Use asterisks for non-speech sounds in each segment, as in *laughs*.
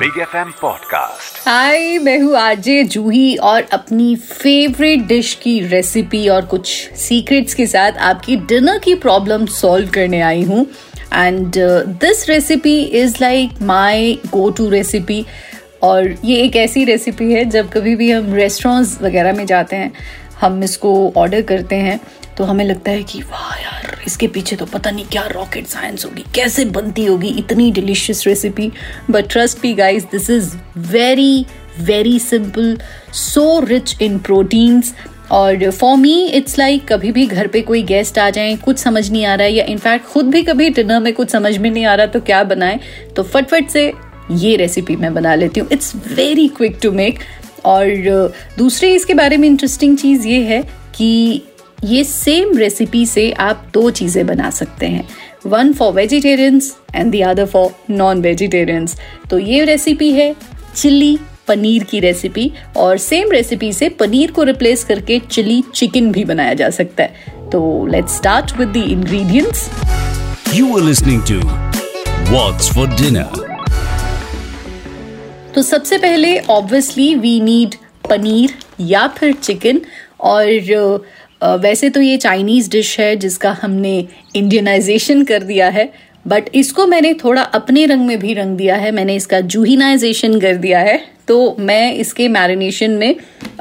Big F M podcast hi मैं हूँ RJ जूही और अपनी फेवरेट डिश की रेसिपी और कुछ सीक्रेट्स के साथ आपकी डिनर की प्रॉब्लम सॉल्व करने आई हूँ। And this recipe is like my go to recipe और ये एक ऐसी रेसिपी है जब कभी भी हम रेस्टोरेंट्स वगैरह में जाते हैं, हम इसको ऑर्डर करते हैं तो हमें लगता है कि वाह इसके पीछे तो पता नहीं क्या रॉकेट साइंस होगी, कैसे बनती होगी इतनी delicious recipe but trust me guys this is very very simple so rich in proteins और फॉर मी इट्स लाइक कभी भी घर पे कोई गेस्ट आ जाए, कुछ समझ नहीं आ रहा है, या इनफैक्ट खुद भी कभी डिनर में कुछ समझ में नहीं आ रहा तो क्या बनाए? तो फटफट से ये रेसिपी मैं बना लेती हूँ। It's very quick to make और, दूसरे इसके बारे में इंटरेस्टिंग चीज़ ये है कि ये सेम रेसिपी से आप दो चीज़ें बना सकते हैं। One for vegetarians and the other for non vegetarians तो ये रेसिपी है चिल्ली पनीर की रेसिपी और सेम रेसिपी से पनीर को रिप्लेस करके चिली चिकन भी बनाया जा सकता है। तो let's start with the ingredients you are listening to What's for Dinner तो सबसे पहले ऑब्वियसली वी नीड पनीर या फिर चिकन और वैसे तो ये चाइनीज़ डिश है जिसका हमने इंडियनाइजेशन कर दिया है बट इसको मैंने थोड़ा अपने रंग में भी रंग दिया है। मैंने इसका जूहिनाइजेशन कर दिया है। तो मैं इसके मैरिनेशन में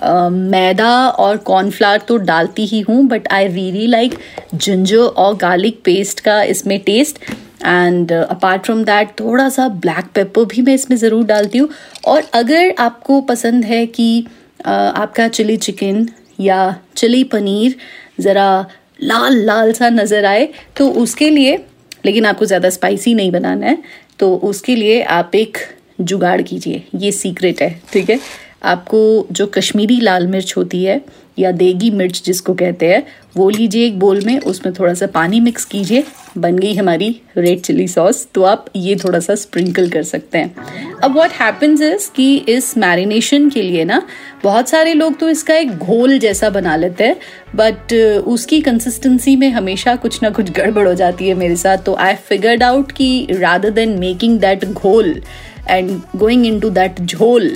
आ, मैदा और कॉर्नफ्लावर तो डालती ही हूँ but I really like ginger और गार्लिक पेस्ट का इसमें taste and apart from that थोड़ा सा ब्लैक पेपर भी मैं इसमें ज़रूर डालती हूँ। और अगर आपको पसंद है कि uh, आपका चिली चिकन या चिली पनीर ज़रा लाल लाल सा नज़र आए तो उसके लिए, लेकिन आपको ज़्यादा स्पाइसी नहीं बनाना है तो उसके लिए आप एक जुगाड़ कीजिए, ये सीक्रेट है, ठीक है? आपको जो कश्मीरी लाल मिर्च होती है या देगी मिर्च जिसको कहते हैं, वो लीजिए एक बोल में, उसमें थोड़ा सा पानी मिक्स कीजिए, बन गई हमारी रेड चिली सॉस तो आप ये थोड़ा सा स्प्रिंकल कर सकते हैं। अब व्हाट हैपेंस इज़ कि इस मैरिनेशन के लिए ना, बहुत सारे लोग तो इसका एक घोल जैसा बना लेते हैं बट उसकी कंसिस्टेंसी में हमेशा कुछ ना कुछ गड़बड़ हो जाती है मेरे साथ तो आई फिगर्ड आउट कि रादर देन मेकिंग दैट घोल and going in to that झोल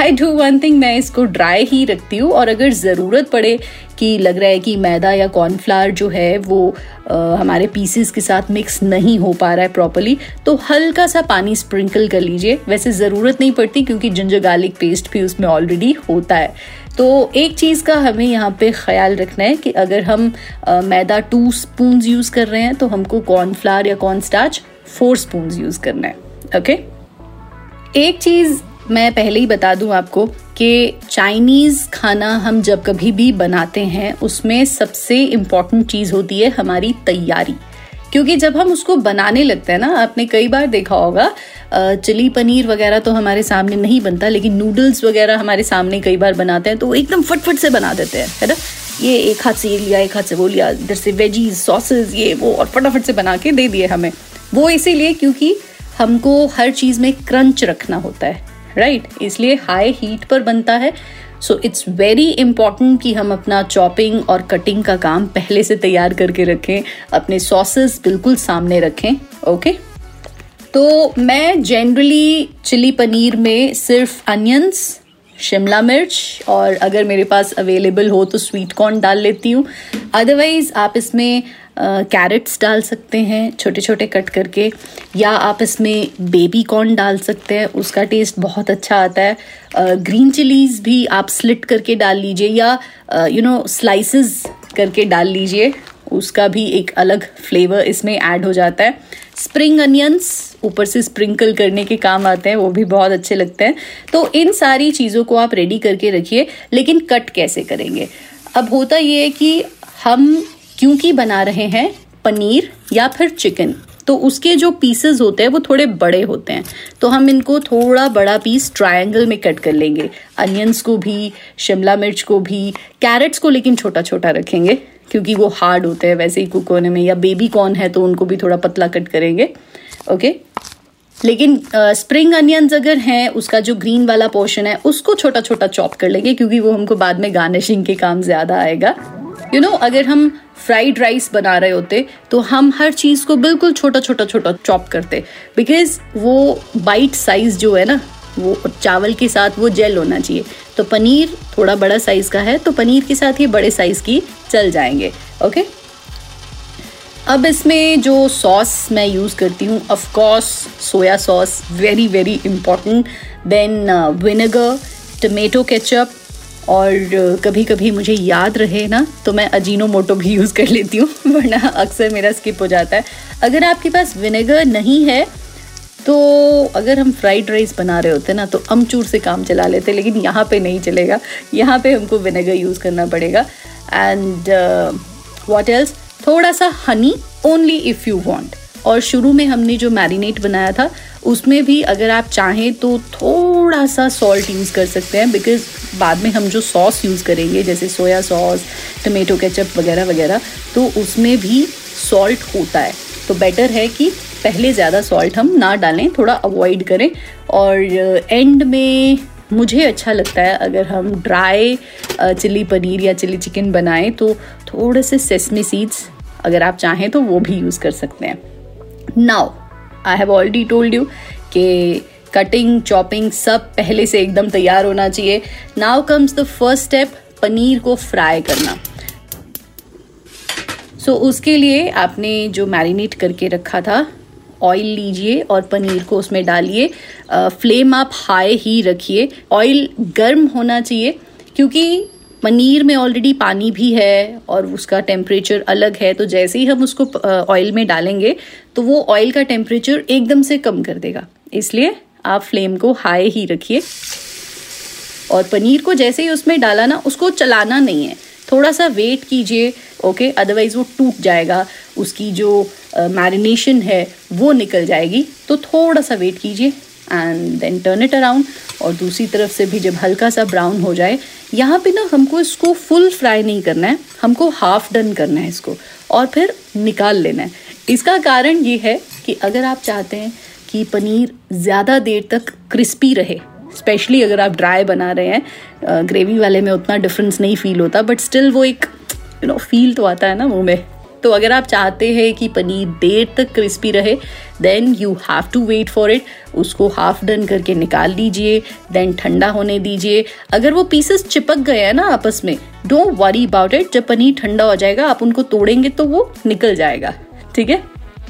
आई डू वन थिंग मैं इसको ड्राई ही रखती हूँ और अगर ज़रूरत पड़े कि लग रहा है कि मैदा या कॉर्नफ्लावर जो है वो आ, हमारे पीसेस के साथ मिक्स नहीं हो पा रहा है प्रॉपरली तो हल्का सा पानी स्प्रिंकल कर लीजिए। वैसे ज़रूरत नहीं पड़ती क्योंकि जिंजर गार्लिक पेस्ट भी उसमें ऑलरेडी होता है। तो एक चीज़ का हमें यहाँ पे ख्याल रखना है कि अगर हम आ, मैदा टू स्पून यूज़ कर रहे हैं तो हमको कॉर्नफ्लावर या corn starch four spoon use करना है। Okay okay? एक चीज़ मैं पहले ही बता दूँ आपको कि चाइनीज़ खाना हम जब कभी भी बनाते हैं, उसमें सबसे इंपॉर्टेंट चीज़ होती है हमारी तैयारी। क्योंकि जब हम उसको बनाने लगते हैं ना, आपने कई बार देखा होगा चिली पनीर वगैरह तो हमारे सामने नहीं बनता, लेकिन नूडल्स वगैरह हमारे सामने कई बार बनाते हैं तो एकदम फटफट से बना देते हैं, है ना? ये एक हाथ से ये लिया, एक हाथ से वो लिया, इधर से वेजीज सॉसेज ये वो, और फटाफट से बना के दे दिए हमें। वो इसीलिए क्योंकि हमको हर चीज़ में क्रंच रखना होता है राइट right? इसलिए हाई हीट पर बनता है सो इट्स वेरी इंपॉर्टेंट कि हम अपना चॉपिंग और कटिंग का काम पहले से तैयार करके रखें, अपने सॉसेस बिल्कुल सामने रखें ओके okay? तो मैं जनरली चिली पनीर में सिर्फ़ अनियंस शिमला मिर्च और अगर मेरे पास अवेलेबल हो तो स्वीट कॉर्न डाल लेती हूँ। अदरवाइज़ आप इसमें कैरेट्स uh, डाल सकते हैं छोटे छोटे कट करके या आप इसमें बेबी कॉर्न डाल सकते हैं उसका टेस्ट बहुत अच्छा आता है। ग्रीन uh, चिलीज भी आप स्लिट करके डाल लीजिए या यू नो स्लाइसेस करके डाल लीजिए। उसका भी एक अलग फ्लेवर इसमें ऐड हो जाता है। स्प्रिंग अनियंस ऊपर से स्प्रिंकल करने के काम आते हैं, वो भी बहुत अच्छे लगते हैं। तो इन सारी चीज़ों को आप रेडी करके रखिए, लेकिन कट कैसे करेंगे? अब होता ये है कि हम क्योंकि बना रहे हैं पनीर या फिर चिकन तो उसके जो पीसेस होते हैं, वो थोड़े बड़े होते हैं। तो हम इनको थोड़ा बड़ा पीस ट्रायंगल में कट कर लेंगे। अनियंस को भी, शिमला मिर्च को भी कैरेट्स को लेकिन छोटा छोटा रखेंगे, क्योंकि वो हार्ड होते हैं, वैसे ही कुक होने में, या बेबी कॉर्न है तो उनको भी थोड़ा पतला कट करेंगे। ओके लेकिन स्प्रिंग अनियंस अगर हैं उसका जो ग्रीन वाला पोर्शन है उसको छोटा छोटा चॉप कर लेंगे क्योंकि वो हमको बाद में गार्निशिंग के काम ज़्यादा आएगा। यू you नो know, अगर हम फ्राइड राइस बना रहे होते तो हम हर चीज़ को बिल्कुल छोटा छोटा छोटा चॉप करते। बिकॉज़ वो बाइट साइज़ जो है ना वो चावल के साथ वो जेल होना चाहिए। तो पनीर थोड़ा बड़ा साइज़ का है तो पनीर के साथ ये बड़े साइज़ की चल जाएँगे। ओके अब इसमें जो सॉस मैं यूज़ करती हूँ of course soya sauce very very important then vinegar tomato ketchup और uh, कभी कभी मुझे याद रहे ना तो मैं अजीनो मोटो भी यूज़ कर लेती हूँ *laughs* वरना अक्सर मेरा स्किप हो जाता है। अगर आपके पास विनेगर नहीं है तो अगर हम फ्राइड राइस बना रहे होते ना तो अमचूर से काम चला लेते लेकिन यहाँ पे नहीं चलेगा। यहाँ पे हमको विनेगर यूज़ करना पड़ेगा। एंड वॉट एल्स थोड़ा सा honey only if you want और शुरू में हमने जो मैरिनेट बनाया था, उसमें भी अगर आप चाहें तो थोड़ा सा सॉल्ट यूज़ कर सकते हैं बिकॉज़ बाद में हम जो सॉस यूज़ करेंगे, जैसे सोया सॉस टमेटो केचप वगैरह वगैरह तो उसमें भी सॉल्ट होता है। तो बेटर है कि पहले ज़्यादा सॉल्ट हम ना डालें, थोड़ा अवॉइड करें। और एंड में मुझे अच्छा लगता है अगर हम ड्राई चिली पनीर या चिली चिकन बनाएँ तो थोड़े से सेसमी सीड्स अगर आप चाहें तो वो भी यूज़ कर सकते हैं. Now I have already told you कि कटिंग चॉपिंग सब पहले से एकदम तैयार होना चाहिए. Now comes the first step paneer को फ्राई करना. सो so, उसके लिए आपने जो मैरिनेट करके रखा था ऑयल लीजिए और पनीर को उसमें डालिए. फ्लेम आप हाई ही रखिए. ऑयल गर्म होना चाहिए क्योंकि पनीर में ऑलरेडी पानी भी है और उसका टेम्परेचर अलग है तो जैसे ही हम उसको ऑयल में डालेंगे तो वो ऑयल का टेम्परेचर एकदम से कम कर देगा। इसलिए आप फ्लेम को हाई ही रखिए। और पनीर को जैसे ही उसमें डाला ना उसको चलाना नहीं है। थोड़ा सा वेट कीजिए ओके अदरवाइज़ वो टूट जाएगा। उसकी जो मैरिनेशन uh, है वो निकल जाएगी। तो थोड़ा सा वेट कीजिए and then turn it around और दूसरी तरफ़ से भी जब हल्का सा ब्राउन हो जाए यहाँ पे ना हमको इसको फुल फ्राई नहीं करना है, हमको हाफ़ डन करना है इसको और फिर निकाल लेना है। इसका कारण ये है कि अगर आप चाहते हैं कि पनीर ज़्यादा देर तक क्रिस्पी रहे स्पेशली अगर आप ड्राई बना रहे हैं ग्रेवी वाले में उतना डिफरेंस नहीं फील होता बट स्टिल वो एक यू नो फील तो आता है ना मुँह में। तो अगर आप चाहते हैं कि पनीर देर तक क्रिस्पी रहे then you have to wait for it उसको हाफ़ डन करके निकाल लीजिए देन ठंडा होने दीजिए। अगर वो पीसेस चिपक गए हैं ना आपस में डोंट वरी अबाउट इट जब पनीर ठंडा हो जाएगा, आप उनको तोड़ेंगे तो वो निकल जाएगा। ठीक है?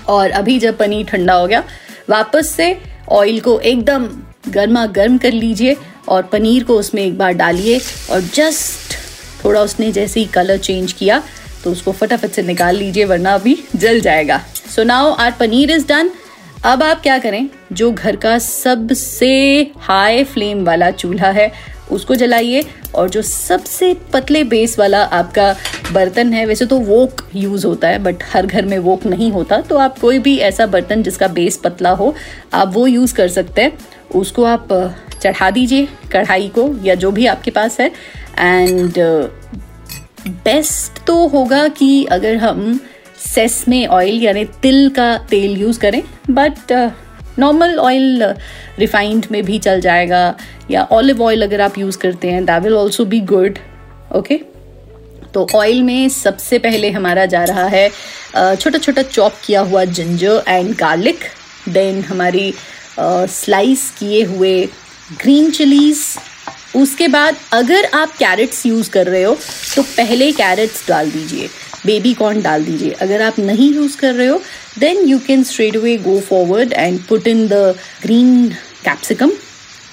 और अभी जब पनीर ठंडा हो गया, वापस से ऑयल को एकदम गर्मा गर्म कर लीजिए और पनीर को उसमें एक बार डालिए और जस्ट थोड़ा उसने जैसे ही कलर चेंज किया तो उसको फटाफट से निकाल लीजिए, वरना अभी जल जाएगा। So now our paneer is done अब आप क्या करें? जो घर का सबसे हाई फ्लेम वाला चूल्हा है, उसको जलाइए और जो सबसे पतले बेस वाला आपका बर्तन है, वैसे तो वोक यूज़ होता है बट हर घर में वोक नहीं होता तो आप कोई भी ऐसा बर्तन जिसका बेस पतला हो, आप वो यूज़ कर सकते हैं। उसको आप चढ़ा दीजिए कढ़ाई को या जो भी आपके पास है। एंड बेस्ट तो होगा कि अगर हम सेस में ऑयल यानी तिल का तेल यूज़ करें बट नॉर्मल ऑयल रिफाइंड में भी चल जाएगा, या ऑलिव ऑयल अगर आप यूज़ करते हैं that will also be good okay तो ऑयल में सबसे पहले हमारा जा रहा है छोटा छोटा चॉप किया हुआ जिंजर एंड गार्लिक देन हमारी स्लाइस किए हुए ग्रीन चिलीज उसके बाद अगर आप कैरेट्स यूज़ कर रहे हो तो पहले कैरेट्स डाल दीजिए। बेबी कॉर्न डाल दीजिए। अगर आप नहीं यूज़ कर रहे हो then you can straight away go forward and put in the green capsicum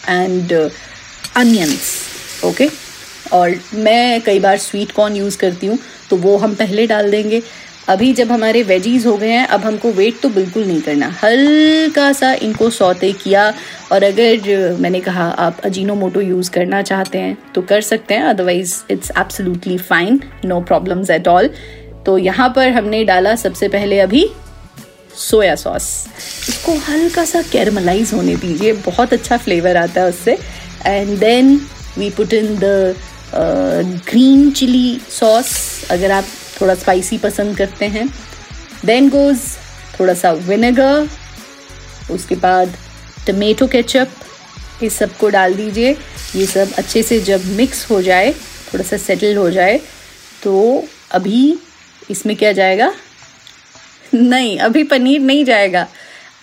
and onions okay और मैं कई बार स्वीट कॉर्न यूज़ करती हूँ तो वो हम पहले डाल देंगे। अभी जब हमारे वेजीज हो गए हैं, अब हमको वेट तो बिल्कुल नहीं करना। हल्का सा इनको सौते किया और अगर मैंने कहा, आप अजीनो मोटो यूज़ करना चाहते हैं तो कर सकते हैं। Otherwise it's absolutely fine no problems at all तो यहाँ पर हमने डाला सबसे पहले अभी सोया सॉस इसको हल्का सा कैरमलाइज होने दीजिए। बहुत अच्छा फ्लेवर आता है उससे। And then we put in the green chilli sauce अगर आप थोड़ा स्पाइसी पसंद करते हैं। देन गोज थोड़ा सा विनेगर उसके बाद टमेटो केचप इस सबको डाल दीजिए। ये सब अच्छे से जब मिक्स हो जाए, थोड़ा सा सेटल हो जाए तो अभी इसमें क्या जाएगा? नहीं, अभी पनीर नहीं जाएगा।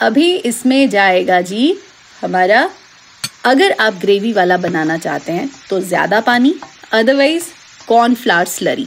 अभी इसमें जाएगा जी हमारा अगर आप ग्रेवी वाला बनाना चाहते हैं तो ज़्यादा पानी अदरवाइज़ कॉर्नफ्लावर स्लरी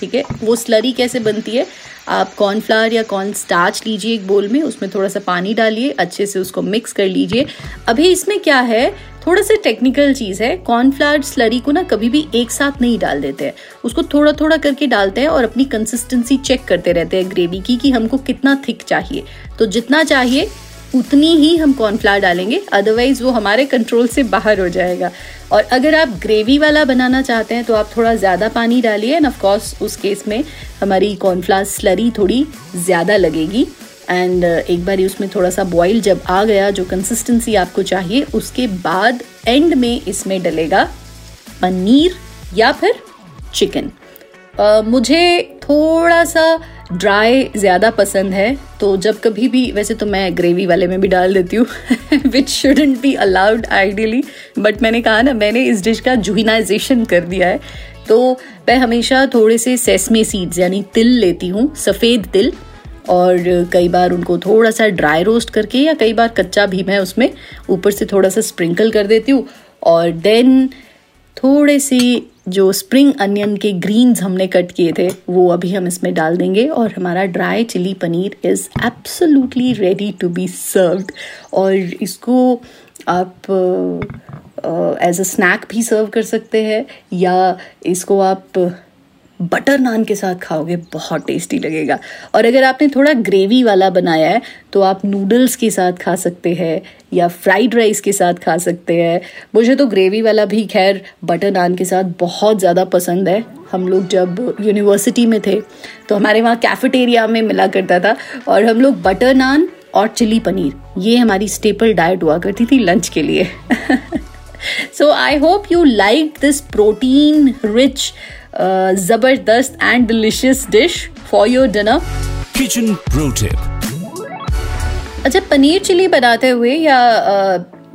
ठीक है? वो स्लरी कैसे बनती है? आप कॉर्नफ्लावर या कॉर्न स्टार्च लीजिए एक बोल में, उसमें थोड़ा सा पानी डालिए, अच्छे से उसको मिक्स कर लीजिए। अभी इसमें क्या है? थोड़ा सा टेक्निकल चीज़ है। कॉर्नफ्लावर स्लरी को ना कभी भी एक साथ नहीं डाल देते हैं। उसको थोड़ा थोड़ा करके डालते हैं और अपनी कंसिस्टेंसी चेक करते रहते हैं ग्रेवी की कि हमको कितना थिक चाहिए। तो जितना चाहिए उतनी ही हम कॉर्नफ्लावर डालेंगे अदरवाइज़ वो हमारे कंट्रोल से बाहर हो जाएगा। और अगर आप ग्रेवी वाला बनाना चाहते हैं तो आप थोड़ा ज़्यादा पानी डालिए एंड ऑफकोर्स उस केस में हमारी कॉर्नफ्लावर स्लरी थोड़ी ज़्यादा लगेगी। एंड uh, एक बार उसमें थोड़ा सा बॉईल जब आ गया जो कंसिस्टेंसी आपको चाहिए उसके बाद एंड में इसमें डलेगा पनीर या फिर चिकन uh, मुझे थोड़ा सा ड्राई ज़्यादा पसंद है तो जब कभी भी, वैसे तो मैं ग्रेवी वाले में भी डाल देती हूँ which shouldn't be allowed ideally but मैंने कहा ना, मैंने इस डिश का जुहिनाइजेशन कर दिया है तो मैं हमेशा थोड़े से सेसमे सीड्स यानी तिल लेती हूँ, सफ़ेद तिल, और कई बार उनको थोड़ा सा ड्राई रोस्ट करके, या कई बार कच्चा भी मैं उसमें ऊपर से थोड़ा सा स्प्रिंकल कर देती हूँ, और देन थोड़े से जो स्प्रिंग अनियन के ग्रीन्स हमने कट किए थे, वो अभी हम इसमें डाल देंगे और हमारा dry chilli paneer is absolutely ready to be served और इसको आप एज अ स्नैक भी सर्व कर सकते हैं या इसको आप बटर नान के साथ खाओगे, बहुत टेस्टी लगेगा। और अगर आपने थोड़ा ग्रेवी वाला बनाया है तो आप नूडल्स के साथ खा सकते हैं, या फ्राइड राइस के साथ खा सकते हैं। मुझे तो ग्रेवी वाला भी खैर बटर नान के साथ बहुत ज़्यादा पसंद है। हम लोग जब यूनिवर्सिटी में थे तो हमारे वहाँ कैफेटेरिया में मिला करता था, और हम लोग बटर नान और चिली पनीर, ये हमारी स्टेपल डाइट हुआ करती थी लंच के लिए। So I hope you like this protein rich ज़बरदस्त and delicious dish for your dinner kitchen pro tip अच्छा पनीर चिली बनाते हुए या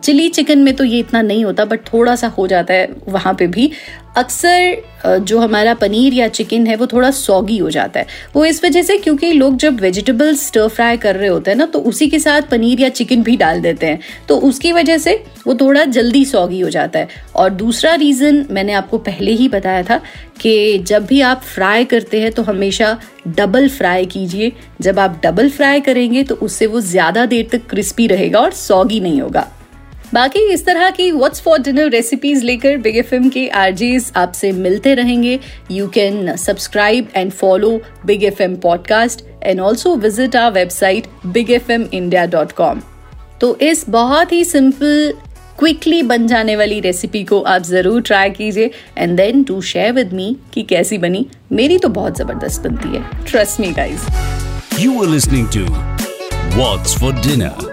चिली चिकन में तो ये इतना नहीं होता बट थोड़ा सा हो जाता है वहाँ पे भी। अक्सर जो हमारा पनीर या चिकन है, वो थोड़ा सॉगी हो जाता है। वो इस वजह से क्योंकि लोग जब वेजिटेबल्स स्टर फ्राई कर रहे होते हैं ना तो उसी के साथ पनीर या चिकन भी डाल देते हैं। तो उसकी वजह से वो थोड़ा जल्दी सॉगी हो जाता है। और दूसरा रीज़न मैंने आपको पहले ही बताया था कि जब भी आप फ्राई करते हैं तो हमेशा डबल फ्राई कीजिए। जब आप डबल फ्राई करेंगे तो उससे वो ज़्यादा देर तक क्रिस्पी रहेगा और सॉगी नहीं होगा। बाकी इस तरह की व्हाट्स फॉर डिनर रेसिपीज़ लेकर बिग एफ़ के आरजेस आपसे मिलते रहेंगे। You can subscribe and follow Big F M podcast and also visit our website Big F M India dot com तो इस बहुत ही सिंपल क्विकली बन जाने वाली रेसिपी को आप ज़रूर ट्राई कीजिए and then to share with me कि कैसी बनी। मेरी तो बहुत ज़बरदस्त बनती है। Trust me guys you are listening to What's for Dinner